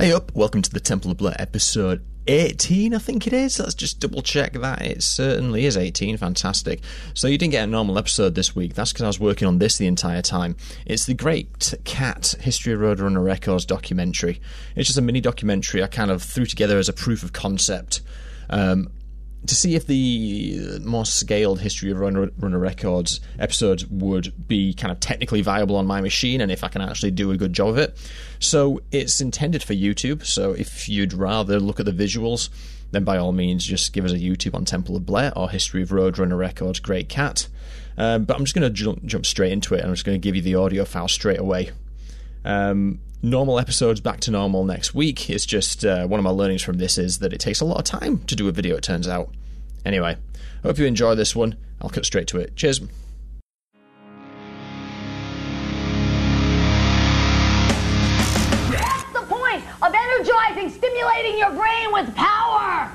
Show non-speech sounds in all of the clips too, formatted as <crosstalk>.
Hey up, welcome to the Temple of Blair episode 18, I think it is. Let's just double check that. It certainly is 18. Fantastic. So, you didn't get a normal episode this week. That's because I was working on this the entire time. It's the Great Kat History of Roadrunner Records documentary. It's just a mini documentary I kind of threw together as a proof of concept. Um, to see if the more scaled history of Runner, Runner Records episodes would be kind of technically viable on my machine and if I can actually do a good job of it. So it's intended for YouTube. So if you'd rather look at the visuals, then by all means just give us a YouTube on Temple of Blair or History of Roadrunner Records Great Kat. Um, but I'm just going to jump, jump straight into it and I'm just going to give you the audio file straight away. Um, normal episodes back to normal next week. It's just uh, one of my learnings from this is that it takes a lot of time to do a video, it turns out. Anyway, hope you enjoy this one. I'll cut straight to it. Cheers. That's the point of energizing, stimulating your brain with power.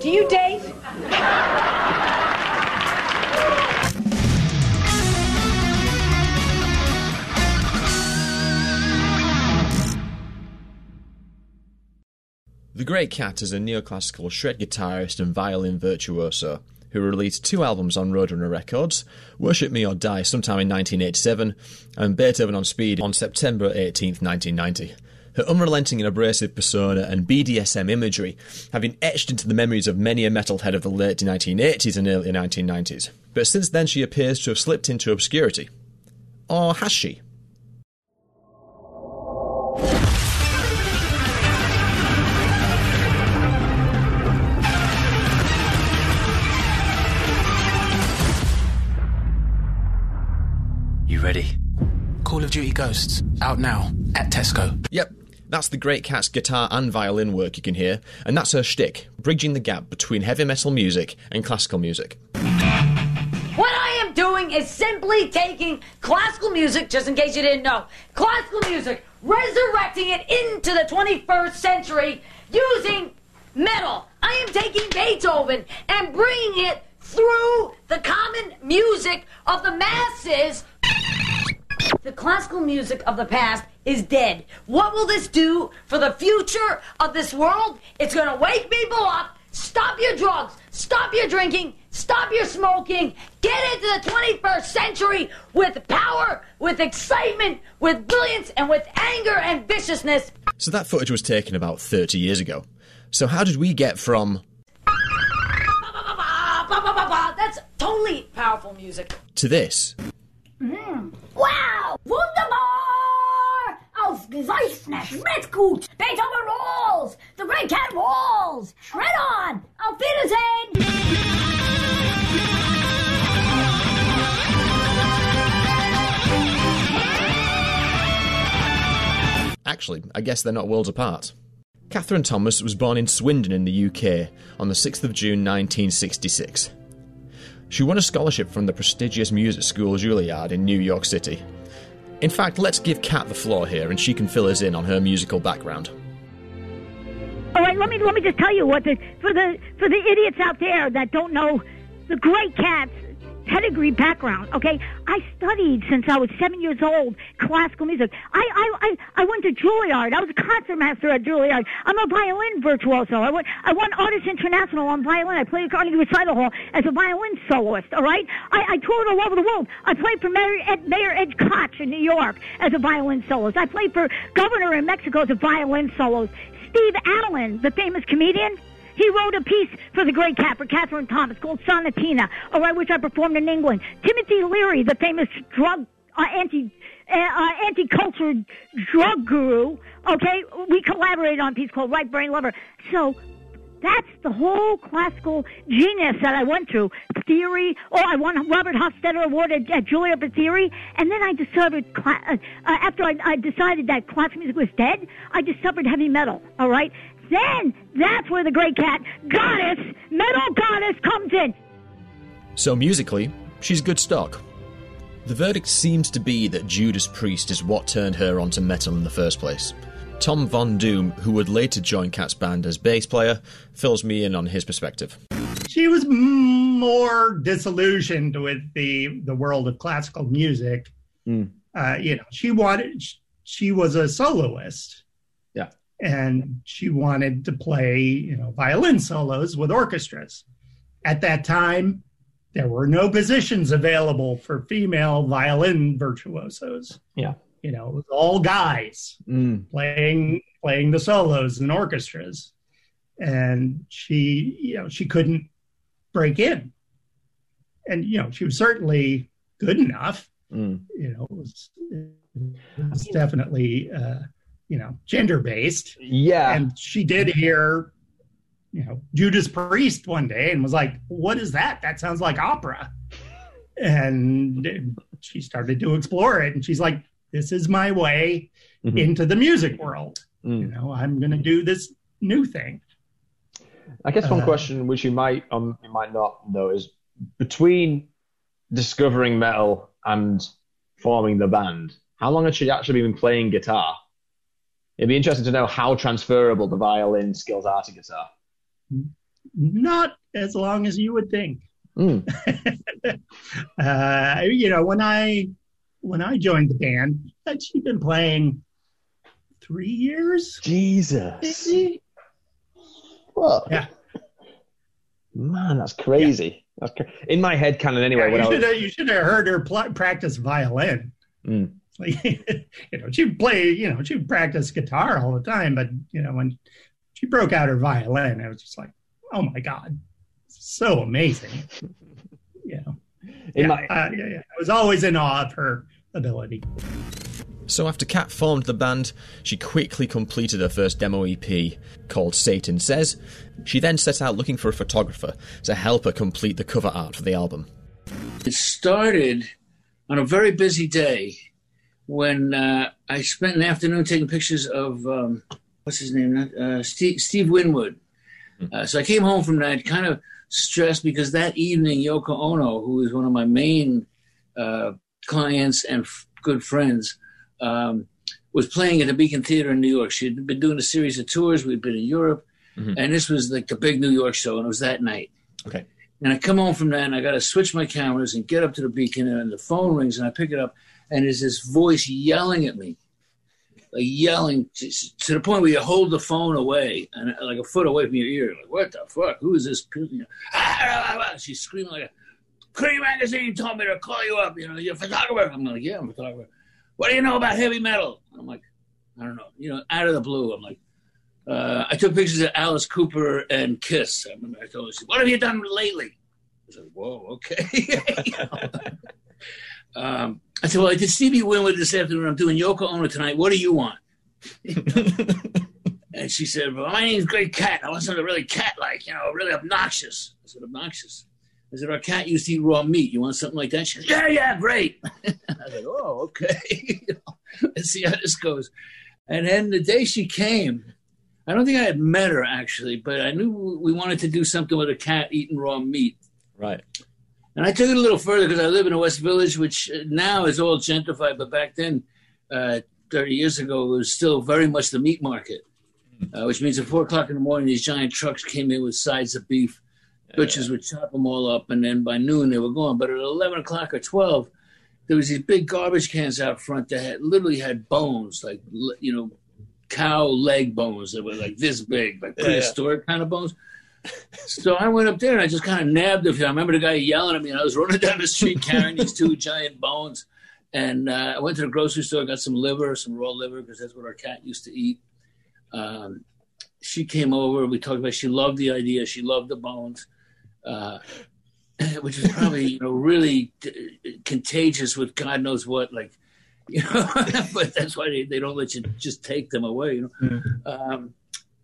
Do you date? The Great Kat is a neoclassical shred guitarist and violin virtuoso who released two albums on Roadrunner Records, Worship Me or Die sometime in 1987, and Beethoven on Speed on September 18, 1990. Her unrelenting and abrasive persona and BDSM imagery have been etched into the memories of many a metalhead of the late 1980s and early 1990s. But since then, she appears to have slipped into obscurity. Or has she? Ready? Call of Duty Ghosts, out now, at Tesco. Yep, that's the Great Kat's guitar and violin work you can hear, and that's her shtick, bridging the gap between heavy metal music and classical music. What I am doing is simply taking classical music, just in case you didn't know, classical music, resurrecting it into the 21st century using metal. I am taking Beethoven and bringing it through the common music of the masses. The classical music of the past is dead. What will this do for the future of this world? It's going to wake people up. Stop your drugs. Stop your drinking. Stop your smoking. Get into the 21st century with power, with excitement, with brilliance, and with anger and viciousness. So that footage was taken about 30 years ago. So how did we get from. That's totally powerful music. to this? Mm. Wow! Wunderbar! Ausgezeichnet! Schmettgut! Beethoven rolls! The Great Kat rolls! Shred on! Auf Wiedersehen! Actually, I guess they're not worlds apart. Catherine Thomas was born in Swindon in the UK on the 6th of June 1966. She won a scholarship from the prestigious music school Juilliard in New York City. In fact, let's give Kat the floor here and she can fill us in on her musical background. All right, let me let me just tell you what the for the for the idiots out there that don't know the Great Kat's pedigree background. Okay, I studied since I was seven years old classical music. I I I, I went to Juilliard. I was a concertmaster at Juilliard. I'm a violin virtuoso. I went I won Artists International on violin. I played at Carnegie Recital Hall as a violin soloist. All right, I, I toured all over the world. I played for Mayor Ed, Mayor Ed Koch in New York as a violin soloist. I played for Governor in Mexico as a violin soloist. Steve Allen, the famous comedian, he wrote a piece for the Great Kat for Catherine Thomas called Sonatina, all right, which I performed in England. Timothy Leary, the famous drug uh, anti uh, uh, anti-culture drug guru, okay, we collaborated on a piece called Right Brain Lover. So that's the whole classical genius that I went through. Theory. Oh, I won Robert Hofstadter Award at, at Juilliard for theory, and then I discovered cla- uh, uh, after I, I decided that classical music was dead, I discovered heavy metal. All right. Then that's where the Great Kat goddess, metal goddess, comes in. So musically, she's good stock. The verdict seems to be that Judas Priest is what turned her onto metal in the first place. Tom Von Doom, who would later join Kat's band as bass player, fills me in on his perspective. she was more disillusioned with the the world of classical music. Uh, you know, she wanted she was a soloist. And she wanted to play, you know, violin solos with orchestras. At that time, there were no positions available for female violin virtuosos. Yeah. You know, it was all guys Mm. playing playing the solos in orchestras. And she, you know, she couldn't break in. And you know, she was certainly good enough. Mm. You know, it was, it was definitely uh, you know, gender based. Yeah. And she did hear, you know, Judas Priest one day and was like, What is that? That sounds like opera. And she started to explore it. And she's like, This is my way Mhm. into the music world. Mm. You know, I'm going to do this new thing. I guess one Uh, question which you might um you might not know is between discovering metal and forming the band, how long had she actually been playing guitar? It'd be interesting to know how transferable the violin skills are to guitar. Not as long as you would think. Mm. <laughs> uh, you know, when I when I joined the band, had she been playing three years? Jesus. Whoa. Yeah. Man, that's crazy. That's cra- in my head canon anyway. Yeah, <laughs> you I should was, have you should have heard her pl- practice violin. Mm. Like, <laughs> you know, she play, you know, she practice guitar all the time, but you know, when she broke out her violin, I was just like, oh my god, so amazing. You <laughs> know, yeah, my, uh, yeah, yeah. I was always in awe of her ability. So after Kat formed the band, she quickly completed her first demo EP called Satan Says. She then set out looking for a photographer to help her complete the cover art for the album. It started on a very busy day when uh, I spent an afternoon taking pictures of um, what's his name, uh, Steve, Steve Winwood. Uh, so I came home from that kind of stressed because that evening Yoko Ono, who is one of my main uh, clients and f- good friends, um, was playing at the Beacon Theater in New York. She had been doing a series of tours. We'd been in Europe, and this was like the big New York show, and it was that night. Okay. And I come home from that, and I got to switch my cameras and get up to the beacon, and the phone rings, and I pick it up, and there's this voice yelling at me, like yelling to, to the point where you hold the phone away and uh, like a foot away from your ear. Like, what the fuck? Who is this? <laughs> She's screaming like, "Creem Magazine told me to call you up. You know, you're a photographer." I'm like, "Yeah, I'm a photographer." What do you know about heavy metal? I'm like, I don't know. You know, out of the blue, I'm like. Uh, I took pictures of Alice Cooper and Kiss. I remember I told her, "What have you done lately?" I said, "Whoa, okay." <laughs> You know. Um, I said, "Well, I did Stevie Winwood this afternoon. I'm doing Yoko Ono tonight. What do you want?" <laughs> and she said, "Well, my name's Great Kat. I want something really cat-like, you know, really obnoxious." I said, "Obnoxious." I said, "Our cat used to eat raw meat. You want something like that?" She said, "Yeah, yeah, great." <laughs> I said, "Oh, okay." <laughs> You know, Let's see how this goes. And then the day she came, I don't think I had met her actually, but I knew we wanted to do something with a cat eating raw meat. Right. And I took it a little further because I live in a West Village, which uh, now is all gentrified, but back then, uh, 30 years ago, it was still very much the meat market, uh, which means at four o'clock in the morning, these giant trucks came in with sides of beef. Butchers would chop them all up, and then by noon they were gone. But at 11 o'clock or 12, there was these big garbage cans out front that had literally had bones, like, you know, cow leg bones that were like this big, like yeah. prehistoric kind of bones. So I went up there and I just kind of nabbed a few. I remember the guy yelling at me, and I was running <laughs> down the street carrying these two giant bones. And uh, I went to the grocery store, got some liver, some raw liver, because that's what our cat used to eat. Um, she came over. We talked about. She loved the idea. She loved the bones, uh, <laughs> which is probably you know really t- contagious with God knows what. Like <laughs> you know, but that's why they, they don't let you just take them away. You know. Um,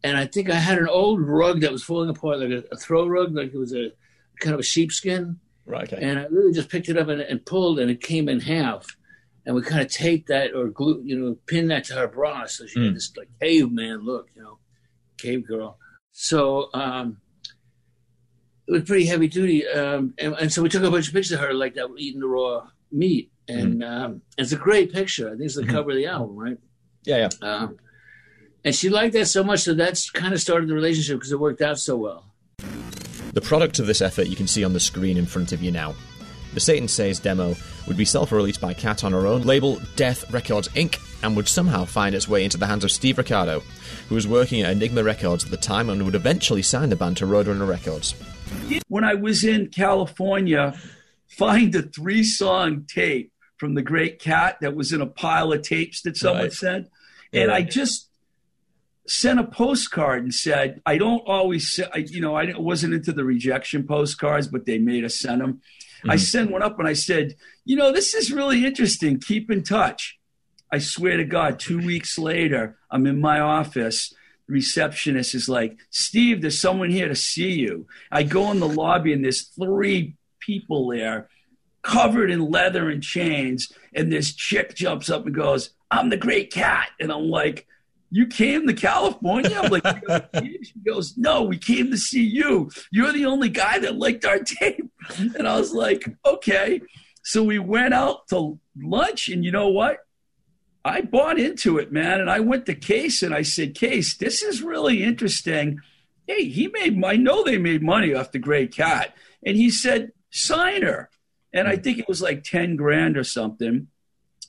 and I think I had an old rug that was falling apart, like a, a throw rug, like it was a kind of a sheepskin. Right. Okay. And I really just picked it up and, and pulled, and it came in half. And we kind of taped that or glue, you know, pin that to her bra, so she had this like caveman look, you know, cave girl. So um, it was pretty heavy duty, um, and, and so we took a bunch of pictures of her like that, eating the raw meat, and um, it's a great picture. I think it's the cover of the album, right? yeah. Yeah. Um, and she liked that so much that that's kind of started the relationship because it worked out so well. The product of this effort you can see on the screen in front of you now. The Satan Says demo would be self released by Kat on her own label, Death Records Inc., and would somehow find its way into the hands of Steve Ricardo, who was working at Enigma Records at the time and would eventually sign the band to Roadrunner Records. When I was in California, find a three song tape from the Great Kat that was in a pile of tapes that someone Right. sent. And I just sent a postcard and said, I don't always, I, you know, I wasn't into the rejection postcards, but they made us send them. I mm-hmm. sent one up and I said, you know, this is really interesting. Keep in touch. I swear to God, two weeks later, I'm in my office. The receptionist is like, Steve, there's someone here to see you. I go in the lobby and there's three people there covered in leather and chains. And this chick jumps up and goes, I'm the great cat. And I'm like, you came to California? I'm like, she goes, no, we came to see you. You're the only guy that liked our tape. And I was like, okay. So we went out to lunch, and you know what? I bought into it, man. And I went to Cees and I said, Cees, this is really interesting. Hey, he made, I know they made money off the Great Kat. And he said, sign her. And I hmm. think it was like 10 grand or something.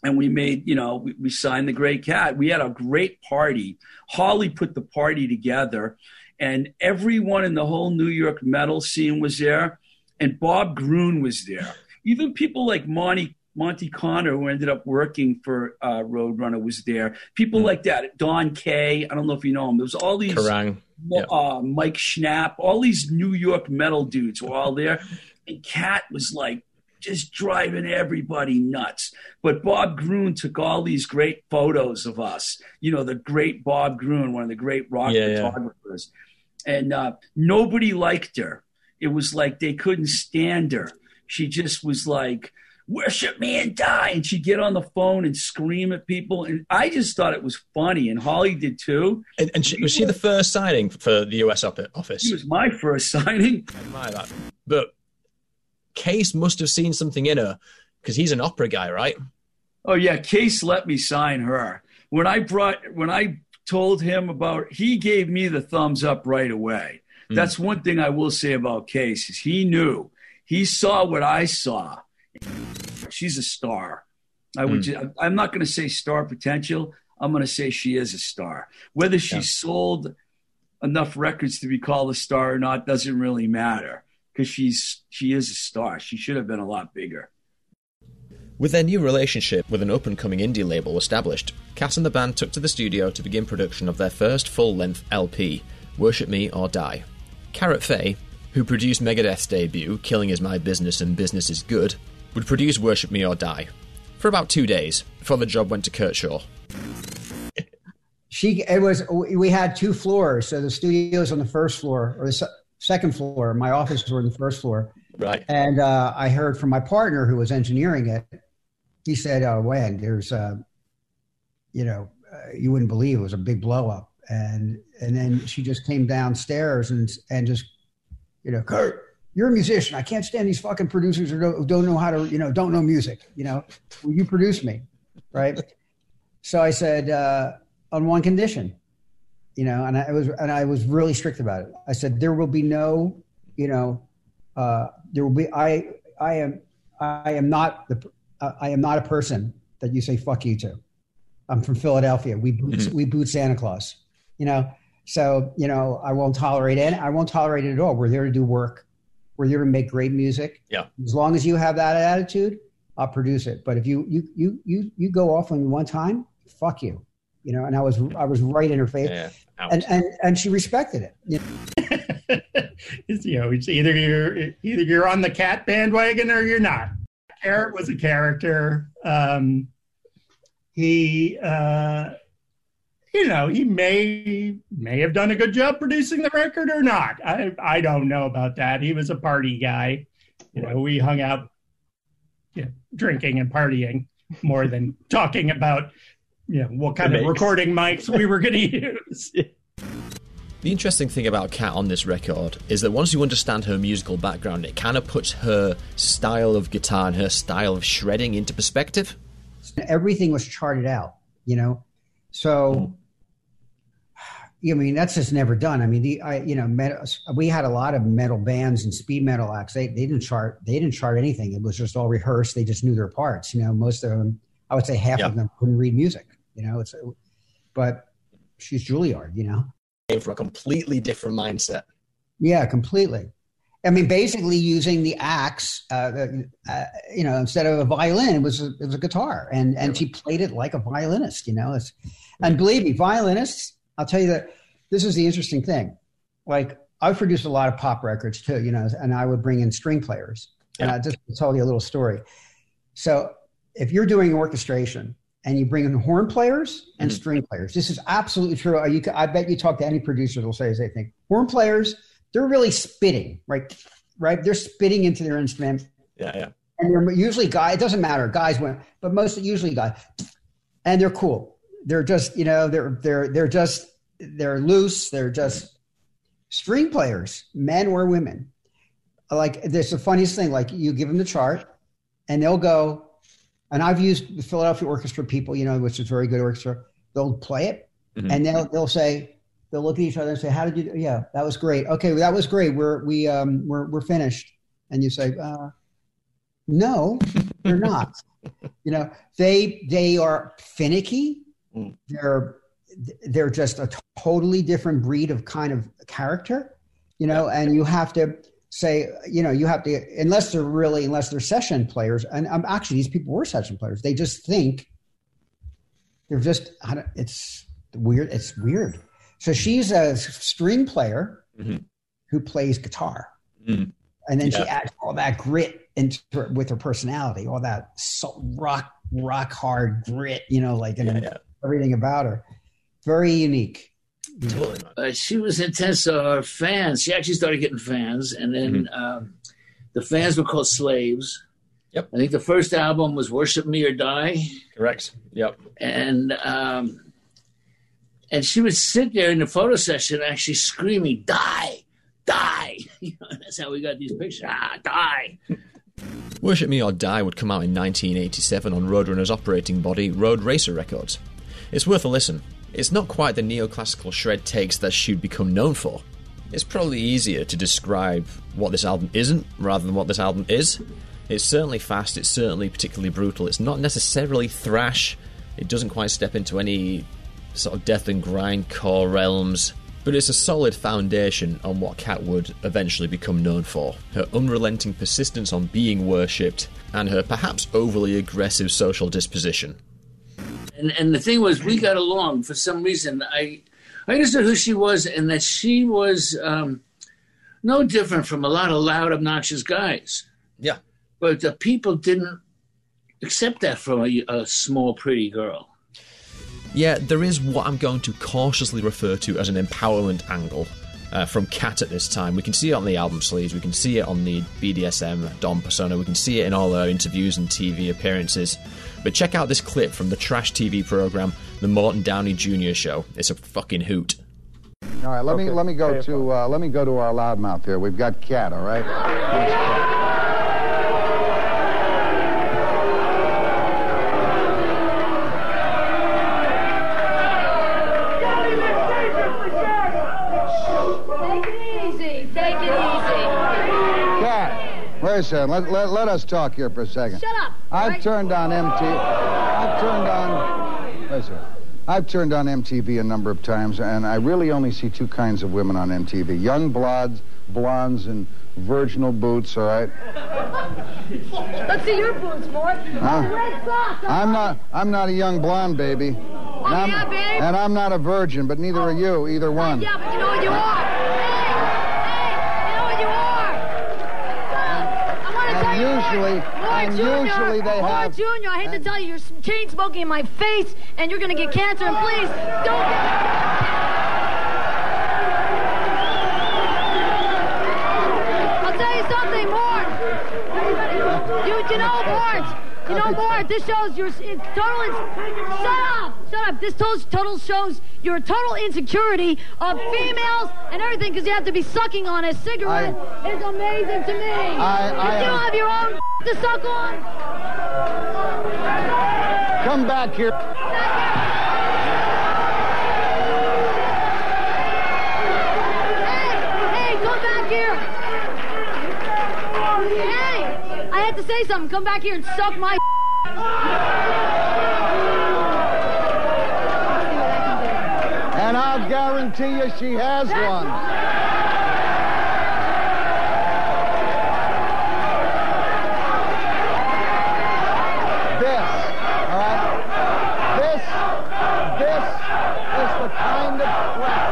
And we made, you know, we, we signed the Great Kat. We had a great party. Holly put the party together, and everyone in the whole New York metal scene was there. And Bob Gruen was there. Even people like Monty Monty Connor, who ended up working for uh, Roadrunner, was there. People like that. Don Kaye, I don't know if you know him. There was all these Kerrang. Yeah. uh, Mike Schnapp, all these New York metal dudes were all there. And Kat was like just driving everybody nuts. But Bob Gruen took all these great photos of us. You know, the great Bob Gruen, one of the great rock Yeah, yeah. photographers. And uh, nobody liked her. It was like they couldn't stand her. She just was like, worship me and die. And she'd get on the phone and scream at people. And I just thought it was funny. And Holly did too. And, and she, was she the first signing for the US office? She was my first <laughs> signing. I admire that. But Cees must have seen something in her because he's an opera guy, right? Oh yeah, Cees let me sign her. When I brought when I told him about he gave me the thumbs up right away. Hmm. That's one thing I will say about Cees is he knew. He saw what I saw. She's a star. I would hmm. ju- I'm not going to say star potential. I'm going to say she is a star. Whether she Yeah. sold enough records to be called a star or not doesn't really matter because she's she is a star. She should have been a lot bigger. With their new relationship with an up and coming indie label established, Kat and the band took to the studio to begin production of their first full length LP, Worship Me or Die. Karat Faye, who produced Megadeth's debut, Killing Is My Business and Business Is Good, would produce Worship Me or Die for about two days before the job went to Kurt Shaw. she it was we had two floors so the studio's on the first floor or the se- second floor. My offices were on the first floor. Right. and uh, i heard from my partner who was engineering it. He said oh Wang, there's uh, you know uh, you wouldn't believe it was a big blow up and and then she just came downstairs and and just you know kurt you're a musician. I can't stand these fucking producers who don't, who don't know how to you know don't know music you know? Will you produce me? Right? So i said uh, on one condition you know and i was and i was really strict about it. I said there will be no you know uh, there will be i i am i am not the uh, i am not a person that you say fuck you to. I'm from philadelphia. We boot, we boot santa claus. You know so you know i won't tolerate it. I won't tolerate it at all. We're there to do work. We're there to make great music. Yeah. as long as you have that attitude i'll produce it. But if you you you you, you go off on one time fuck you you know and i was i was right in her face Yeah. And and and she respected it you know? <laughs> It's, you know, it's either you're either you're on the cat bandwagon or you're not. Karat was a character. Um, he, uh, you know, he may may have done a good job producing the record or not. I I don't know about that. He was a party guy. You know, we hung out, you know, drinking and partying more than talking about, you know, what kind of recording mics we were going <laughs> to use. The interesting thing about Kat on this record is that once you understand her musical background, it kind of puts her style of guitar and her style of shredding into perspective. everything was charted out you know so I mean that's just never done. I mean, the I you know metal, we had a lot of metal bands and speed metal acts. They they didn't chart they didn't chart anything. It was just all rehearsed. They just knew their parts. You know, most of them, I would say half Yeah. of them couldn't read music. You know, it's but she's Juilliard. You know, Came from a completely different mindset. yeah, completely. I mean, basically using the axe, uh, uh, you know, instead of a violin, it was a, it was a guitar, and and she played it like a violinist. You know, it's, and believe me, violinists. I'll tell you that this is the interesting thing. Like I've produced a lot of pop records too, you know, and I would bring in string players. And I just tell you a little story. So if you're doing orchestration and you bring in horn players and mm-hmm. string players, this is absolutely true. Uh, you, I bet you talk to any producer, they'll say the same thing. Horn players, they're really spitting, right? Right? They're spitting into their instrument, Yeah, yeah. and they're usually guys. It doesn't matter, guys went, but most usually guys, and they're cool. They're just, you know, they're they're they're just they're loose. They're just string players, men or women. Like there's the funniest thing. Like you give them the chart, and they'll go. And I've used the Philadelphia Orchestra people, you know, which is very good orchestra. They'll play it, and they'll they'll say they'll look at each other and say, "How did you? do? Yeah, that was great. Okay, that was great. We're we um we're we're finished." And you say, uh, "No, they're not." <laughs> you know, they they are finicky. They're they're just a totally different breed of kind of character, you know, and you have to say, you know, you have to unless they're really unless they're session players, and um, actually these people were session players. They just think they're just I don't, it's weird. It's weird. So she's a string player who plays guitar, and then she adds all that grit into her, with her personality, all that so, rock rock hard grit, you know, like and everything about her. Very unique. Uh, she was intense. So her fans, she actually started getting fans, and then um, the fans were called slaves. Yep. I think the first album was "Worship Me or Die," Correct. Yep. and um, and she would sit there in the photo session, actually screaming, "Die, die!" <laughs> You know, that's how we got these pictures. Ah, die! <laughs> Worship Me or Die would come out in 1987 on Roadrunner's operating body, Roadracer Records. It's worth a listen. It's not quite the neoclassical shred takes that she'd become known for. It's probably easier to describe what this album isn't rather than what this album is. It's certainly fast, it's certainly particularly brutal, it's not necessarily thrash, it doesn't quite step into any sort of death and grind core realms, but it's a solid foundation on what Kat would eventually become known for her unrelenting persistence on being worshipped, and her perhaps overly aggressive social disposition. And and the thing was, we got along for some reason. I I understood who she was, and that she was um, no different from a lot of loud, obnoxious guys. Yeah. But the people didn't accept that from a, a small, pretty girl. Yeah, there is what I'm going to cautiously refer to as an empowerment angle uh, from Kat at this time. We can see it on the album sleeves, we can see it on the BDSM Dom persona, we can see it in all her interviews and TV appearances. But check out this clip from the trash TV program, The Morton Downey Jr. Show. It's a fucking hoot. All right, let me let me go to uh, let me go to our loudmouth here. We've got Kat. All right. Kat, wait a second. Let, let, let us talk here for a second. Shut up. I've right? turned on MT. I've turned on. Second. I've turned on MTV a number of times, and I really only see two kinds of women on MTV: young blondes, blondes, and virginal boots. All right. <laughs> Let's see your boots, Mort. Huh? Red socks. I'm not. I'm not a young blonde, baby. Oh, and I'm, yeah, babe. and I'm not a virgin, but neither are you. Either uh, one. Yeah, but you know what you are. Hey, hey, you know what you are. I want to And tell you, usually- Mort and Jr., usually they Mort have- Jr., I hate to tell you, you're chain smoking in my face, and you're going to get cancer. And please, don't get. I'll tell you something, Mort. You, you know, Mort. You know, Mort. This shows your it's total. It's, shut up. Shut up. This total, total shows your total insecurity of females and everything because you have to be sucking on a cigarette. it's amazing to me. I- I you don't have your own to suck on. Come back here. Hey, hey, come back here. Hey, I had to say something. Come back here and suck my. <laughs> And I'll guarantee you she has one. This, all right? This, this is the kind of crap.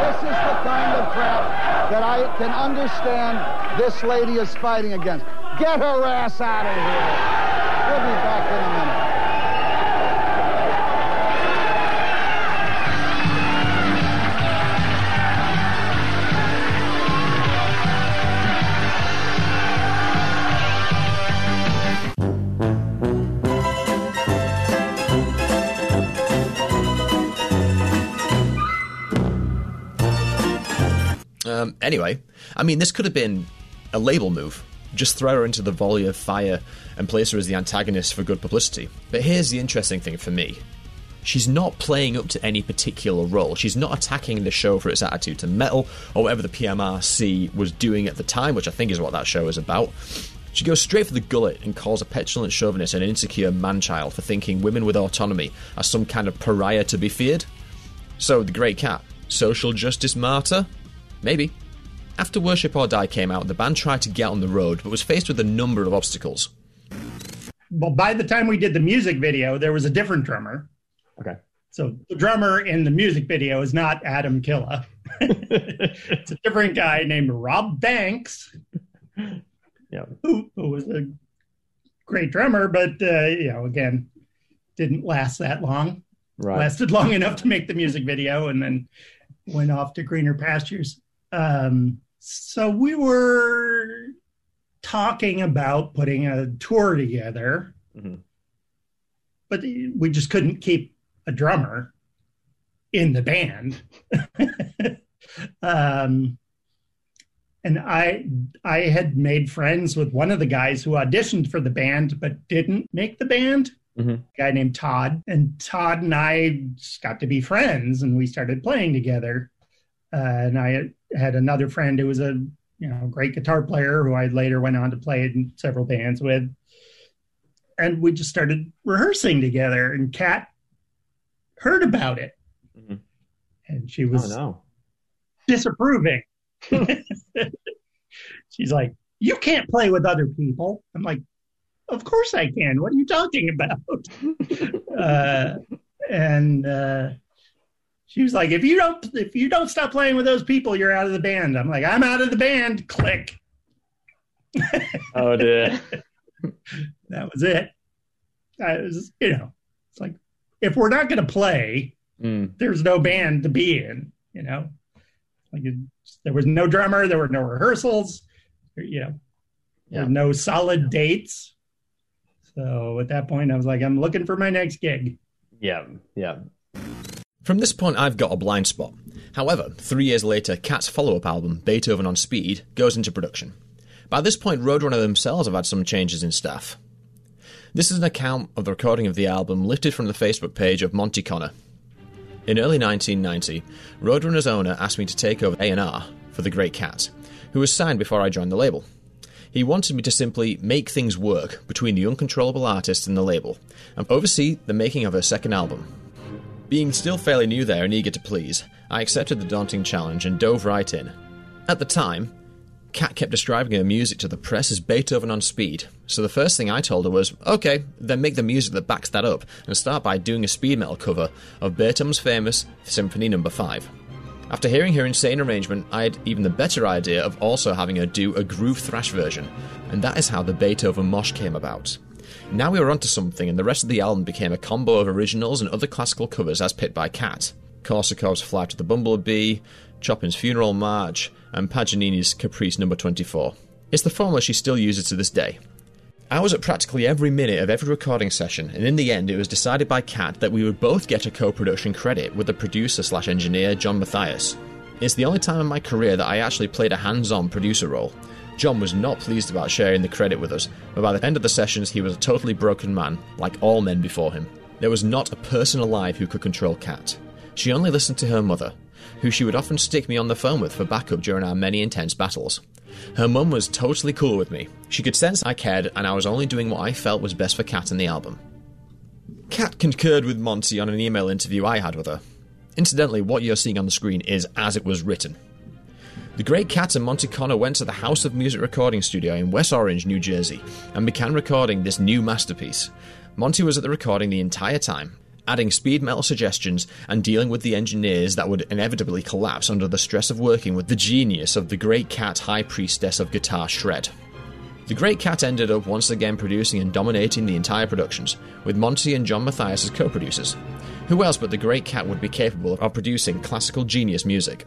This is the kind of crap that I can understand this lady is fighting against. Get her ass out of here. We'll be back in a minute. Um, anyway, I mean, this could have been a label move. Just throw her into the volley of fire and place her as the antagonist for good publicity. But here's the interesting thing for me. She's not playing up to any particular role. She's not attacking the show for its attitude to metal or whatever the PMRC was doing at the time, which I think is what that show is about. She goes straight for the gullet and calls a petulant chauvinist and an insecure manchild for thinking women with autonomy are some kind of pariah to be feared. So, the Great Kat, social justice martyr? Maybe. After Worship or Die came out, the band tried to get on the road but was faced with a number of obstacles. Well, by the time we did the music video, there was a different drummer. Okay. So the drummer in the music video is not Adam Killa. <laughs> it's a different guy named Rob Banks. Yeah. Who, who was a great drummer, but uh, you know, again, didn't last that long. Right. Lasted long enough to make the music video, and then went off to greener pastures. Um, so we were talking about putting a tour together, Mhm. but we just couldn't keep a drummer in the band. <laughs> um, and I I had made friends with one of the guys who auditioned for the band but didn't make the band. Mhm. A guy named Todd, and Todd and I just got to be friends, and we started playing together. Uh, and I had another friend who was a you know great guitar player who I later went on to play in several bands with. And we just started rehearsing together, and Kat heard about it, Mhm. and she was Oh, no. disapproving. <laughs> <laughs> She's like, "You can't play with other people." I'm like, "Of course I can. What are you talking about?" <laughs> uh, and uh, she was like, "If you don't, if you don't stop playing with those people, you're out of the band." I'm like, "I'm out of the band." Click. <laughs> Oh, dear. That was it. I was, you know, it's like if we're not going to play, Mm. there's no band to be in. You know, like it, there was no drummer, there were no rehearsals, you know, there were Yeah. no solid dates. So at that point, I was like, I'm looking for my next gig. Yeah, yeah. From this point, I've got a blind spot. However, three years later, Kat's follow up album, Beethoven on Speed, goes into production. By this point, Roadrunner themselves have had some changes in staff. This is an account of the recording of the album lifted from the Facebook page of Monty Connor. In early 1990, Roadrunner's owner asked me to take over A&R for The Great Kat, who was signed before I joined the label. He wanted me to simply make things work between the uncontrollable artist and the label, and oversee the making of her second album. Being still fairly new there and eager to please, I accepted the daunting challenge and dove right in. At the time, Kat kept describing her music to the press as Beethoven on speed, so the first thing I told her was, okay, then make the music that backs that up, and start by doing a speed metal cover of Beethoven's famous Symphony No. 5. After hearing her insane arrangement, I had even the better idea of also having her do a groove thrash version, and that is how the Beethoven Mosh came about. Now we were onto something, and the rest of the album became a combo of originals and other classical covers as picked by Kat. Korsakov's Flight to the Bumblebee, Chopin's Funeral March, and Paganini's Caprice No. 24. It's the formula she still uses to this day. I was at practically every minute of every recording session, and in the end, it was decided by Kat that we would both get a co production credit with the producer slash engineer John Matthias. It's the only time in my career that I actually played a hands on producer role. John was not pleased about sharing the credit with us, but by the end of the sessions, he was a totally broken man, like all men before him. There was not a person alive who could control Kat. She only listened to her mother, who she would often stick me on the phone with for backup during our many intense battles. Her mum was totally cool with me. She could sense I cared, and I was only doing what I felt was best for Kat and the album. Kat concurred with Monty on an email interview I had with her. Incidentally, what you're seeing on the screen is as it was written. The Great Kat and Monte Connor went to the House of Music recording studio in West Orange, New Jersey, and began recording this new masterpiece. Monty was at the recording the entire time, adding speed metal suggestions and dealing with the engineers that would inevitably collapse under the stress of working with the genius of the Great Kat High Priestess of Guitar Shred. The Great Kat ended up once again producing and dominating the entire productions, with Monty and John Matthias as co producers. Who else but the Great Kat would be capable of producing classical genius music?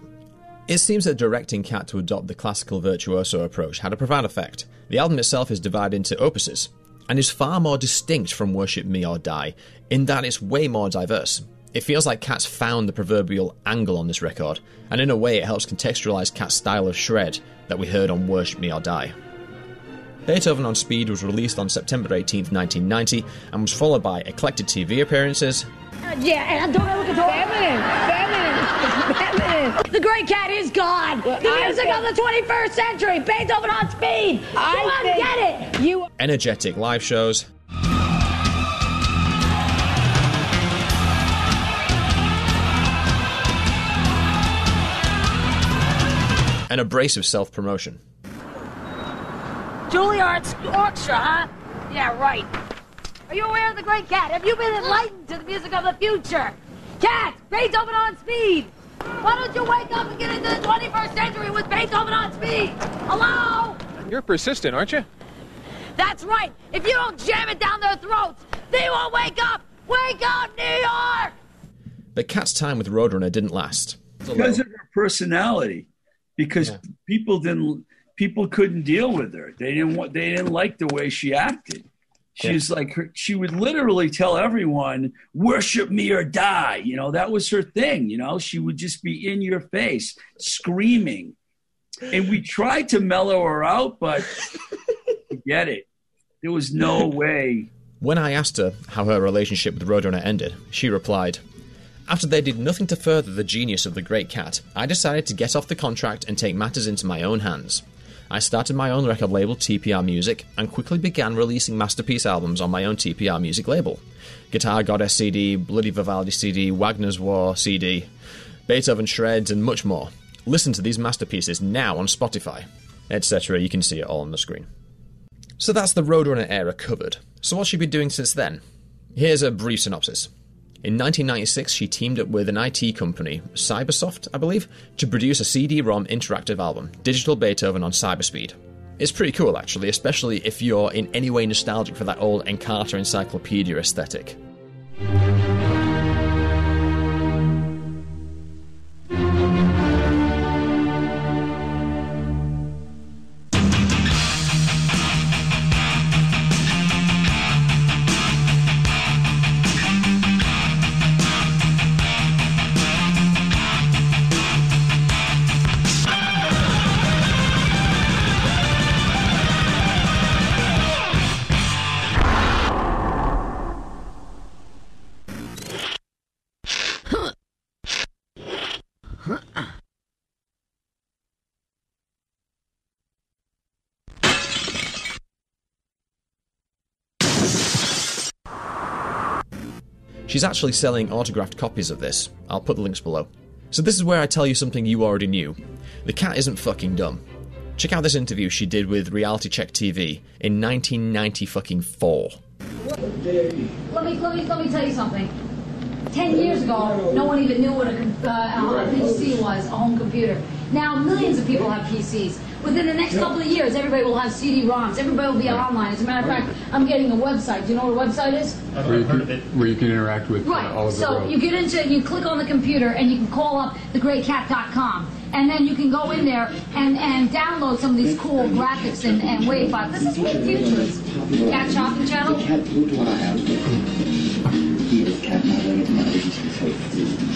It seems that directing Kat to adopt the classical virtuoso approach had a profound effect. The album itself is divided into opuses, and is far more distinct from Worship Me or Die, in that it's way more diverse. It feels like Kat's found the proverbial angle on this record, and in a way it helps contextualize Kat's style of shred that we heard on Worship Me or Die. Beethoven on Speed was released on September 18, 1990, and was followed by eclectic TV appearances, Uh, yeah, and I don't ever get feminine, feminine, feminine. The Great Kat is God. The I music think- of the 21st century. Beethoven on speed. Go on, think- get it. You energetic live shows, and abrasive self promotion. Juilliard's Orchestra, huh? Yeah, right. Are you aware of the Great Kat? Have you been enlightened to the music of the future? Kat, Beethoven on speed. Why don't you wake up and get into the 21st century with Beethoven on speed? Hello? You're persistent, aren't you? That's right. If you don't jam it down their throats, they won't wake up. Wake up, New York! But Kat's time with Roadrunner didn't last. because of her personality because people didn't people couldn't deal with her. They didn't want they didn't like the way she acted. She Yeah. was like her, she would literally tell everyone worship me or die. You know that was her thing you know? She would just be in your face screaming. And we tried to mellow her out but <laughs> forget it. There was no way. When I asked her how her relationship with Roadrunner ended, she replied, After they did nothing to further the genius of the Great Kat, I decided to get off the contract and take matters into my own hands. I started my own record label, TPR Music, and quickly began releasing masterpiece albums on my own TPR Music label. Guitar Goddess CD, Bloody Vivaldi CD, Wagner's War CD, Beethoven Shreds, and much more. Listen to these masterpieces now on Spotify, etc. You can see it all on the screen. So that's the Roadrunner era covered. So what's she been doing since then? Here's a brief synopsis. In 1996, she teamed up with an IT company, Cybersoft, I believe, to produce a CD-ROM interactive album, Digital Beethoven on Cyberspeed. It's pretty cool, actually, especially if you're in any way nostalgic for that old Encarta encyclopedia aesthetic. She's actually selling autographed copies of this. I'll put the links below. So this is where I tell you something you already knew. The cat isn't fucking dumb. Check out this interview she did with Reality Check TV in 1990 fucking four. Let me, let me, let me tell you something. Ten years ago, no one even knew what a, uh, a PC was, a home computer. Now, millions of people have PCs. Within the next couple of years, everybody will have CD-ROMs. Everybody will be online. As a matter of fact, I'm getting a website. Do you know what a website is? Where you, can, where you can interact with uh, Right. all of the So road. you get into, it, you click on the computer, and you can call up thegreatcat.com. And then you can go in there and, and download some of these cool graphics and, and wave files. This is what the future is. Kat Shopping Channel.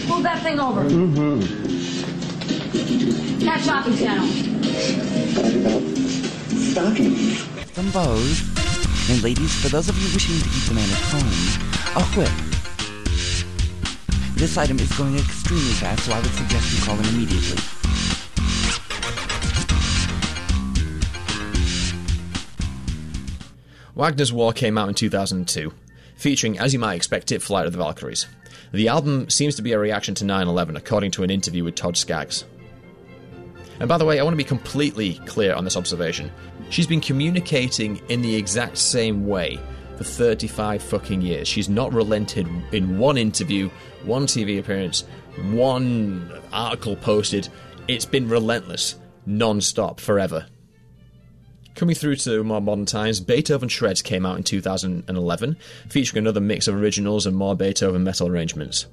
Move that thing over. Kat Shopping Channel. Some bows. And ladies, for those of you wishing to keep the man at home, a whip. This item is going extremely fast, so I would suggest you call in immediately. Wagner's War came out in 2002, featuring, as you might expect it, Flight of the Valkyries. The album seems to be a reaction to 9 11, according to an interview with Todd Skaggs. And by the way, I want to be completely clear on this observation. She's been communicating in the exact same way for 35 fucking years. She's not relented in one interview, one TV appearance, one article posted. It's been relentless, non stop, forever. Coming through to more modern times, Beethoven Shreds came out in 2011, featuring another mix of originals and more Beethoven metal arrangements.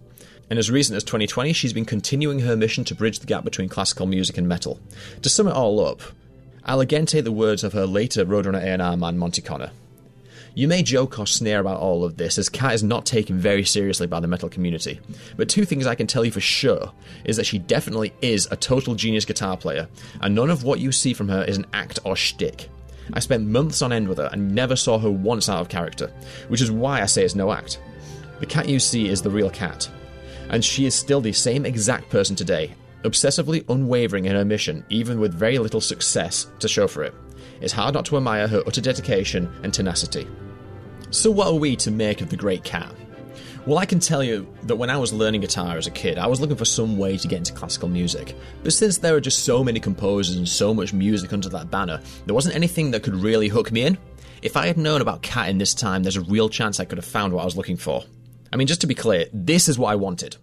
And as recent as 2020, she's been continuing her mission to bridge the gap between classical music and metal. To sum it all up, I'll again take the words of her later Roadrunner A&R man Monte Conner. You may joke or sneer about all of this, as Kat is not taken very seriously by the metal community. But two things I can tell you for sure is that she definitely is a total genius guitar player, and none of what you see from her is an act or shtick. I spent months on end with her and never saw her once out of character, which is why I say it's no act. The Kat you see is the real Kat, and she is still the same exact person today, obsessively unwavering in her mission, even with very little success to show for it. It's hard not to admire her utter dedication and tenacity. So, what are we to make of the Great Kat? Well, I can tell you that when I was learning guitar as a kid, I was looking for some way to get into classical music. But since there are just so many composers and so much music under that banner, there wasn't anything that could really hook me in. If I had known about Kat in this time, there's a real chance I could have found what I was looking for. I mean, just to be clear, this is what I wanted.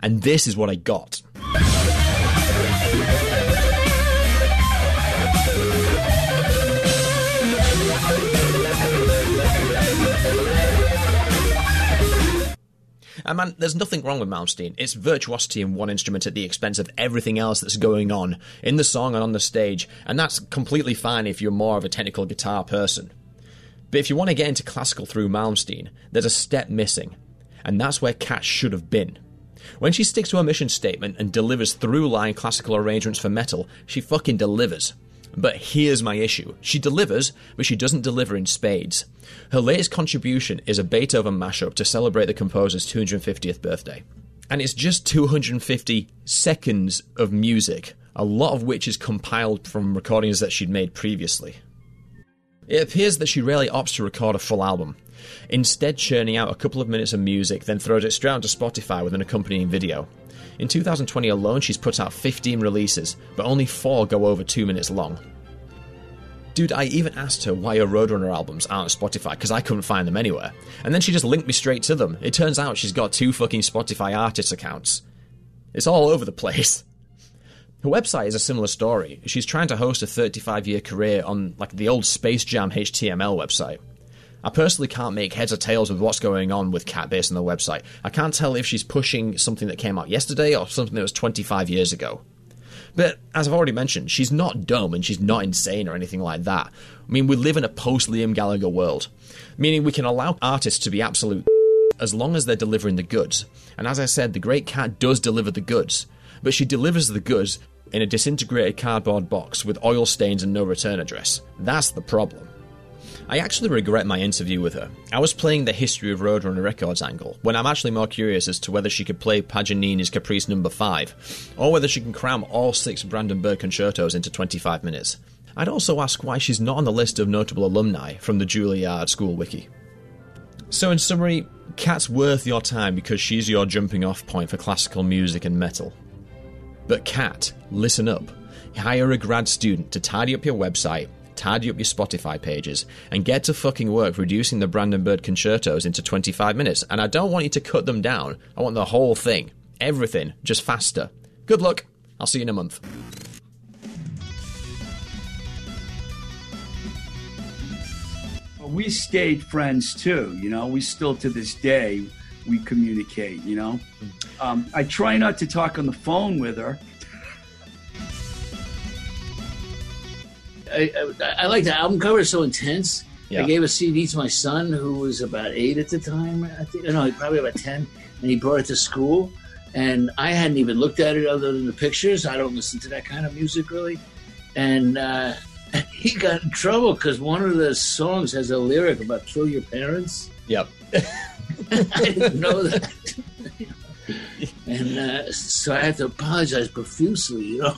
And this is what I got. And man, there's nothing wrong with Malmsteen. It's virtuosity in one instrument at the expense of everything else that's going on in the song and on the stage, and that's completely fine if you're more of a technical guitar person. But if you want to get into classical through Malmsteen, there's a step missing, and that's where Kat should have been. When she sticks to her mission statement and delivers through line classical arrangements for metal, she fucking delivers. But here's my issue. She delivers, but she doesn't deliver in spades. Her latest contribution is a Beethoven mashup to celebrate the composer's 250th birthday. And it's just 250 seconds of music, a lot of which is compiled from recordings that she'd made previously. It appears that she rarely opts to record a full album, instead churning out a couple of minutes of music, then throws it straight onto Spotify with an accompanying video. In 2020 alone, she's put out 15 releases, but only 4 go over 2 minutes long. Dude, I even asked her why her Roadrunner albums aren't Spotify because I couldn't find them anywhere. And then she just linked me straight to them. It turns out she's got two fucking Spotify artist accounts. It's all over the place. Her website is a similar story. She's trying to host a 35 year career on like the old Space Jam HTML website. I personally can't make heads or tails with what's going on with Kat based on the website. I can't tell if she's pushing something that came out yesterday or something that was 25 years ago. But as I've already mentioned, she's not dumb and she's not insane or anything like that. I mean, we live in a post Liam Gallagher world, meaning we can allow artists to be absolute <laughs> as long as they're delivering the goods. And as I said, the Great Kat does deliver the goods, but she delivers the goods in a disintegrated cardboard box with oil stains and no return address. That's the problem. I actually regret my interview with her. I was playing the history of Roadrunner Records angle, when I'm actually more curious as to whether she could play Paganini's Caprice number 5, or whether she can cram all six Brandenburg concertos into 25 minutes. I'd also ask why she's not on the list of notable alumni from the Juilliard School Wiki. So, in summary, Kat's worth your time because she's your jumping off point for classical music and metal. But, Kat, listen up. Hire a grad student to tidy up your website tidy up your Spotify pages, and get to fucking work reducing the Brandenburg concertos into 25 minutes. And I don't want you to cut them down. I want the whole thing. Everything. Just faster. Good luck. I'll see you in a month. we stayed friends too. You know, we still to this day we communicate. You know, um, I try not to talk on the phone with her. I, I, I like the album cover; it's so intense. Yeah. I gave a CD to my son, who was about eight at the time. I think, no, probably about ten, and he brought it to school. And I hadn't even looked at it other than the pictures. I don't listen to that kind of music really. And uh, <laughs> he got in trouble because one of the songs has a lyric about kill your parents. Yep. <laughs> I didn't know that. <laughs> and uh, so I had to apologize profusely, you know.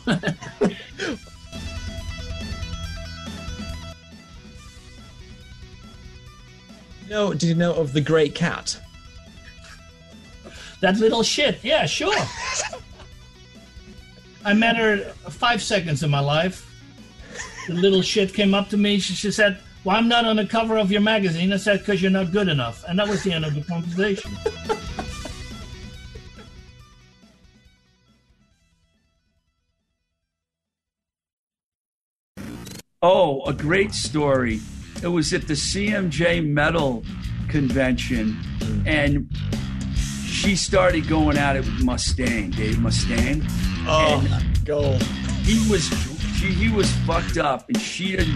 No, did you know of the Great Kat? That little shit. Yeah, sure. I met her five seconds in my life. The little shit came up to me. She, she said, Well, I'm not on the cover of your magazine. I said, Because you're not good enough. And that was the end of the conversation. Oh, a great story. It was at the CMJ Metal convention, and she started going at it with Mustaine, Dave Mustaine. Oh, and gold. He was she, he was fucked up, and she didn't.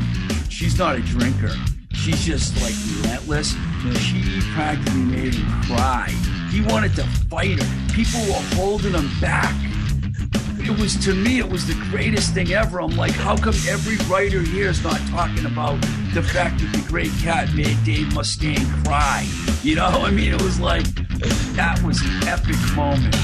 She's not a drinker. She's just like relentless. She practically made him cry. He wanted to fight her. People were holding him back it was to me it was the greatest thing ever. I'm like how come every writer here is not talking about the fact that the Great Kat made dave mustaine cry? You know <laughs> i mean it was like that was an epic moment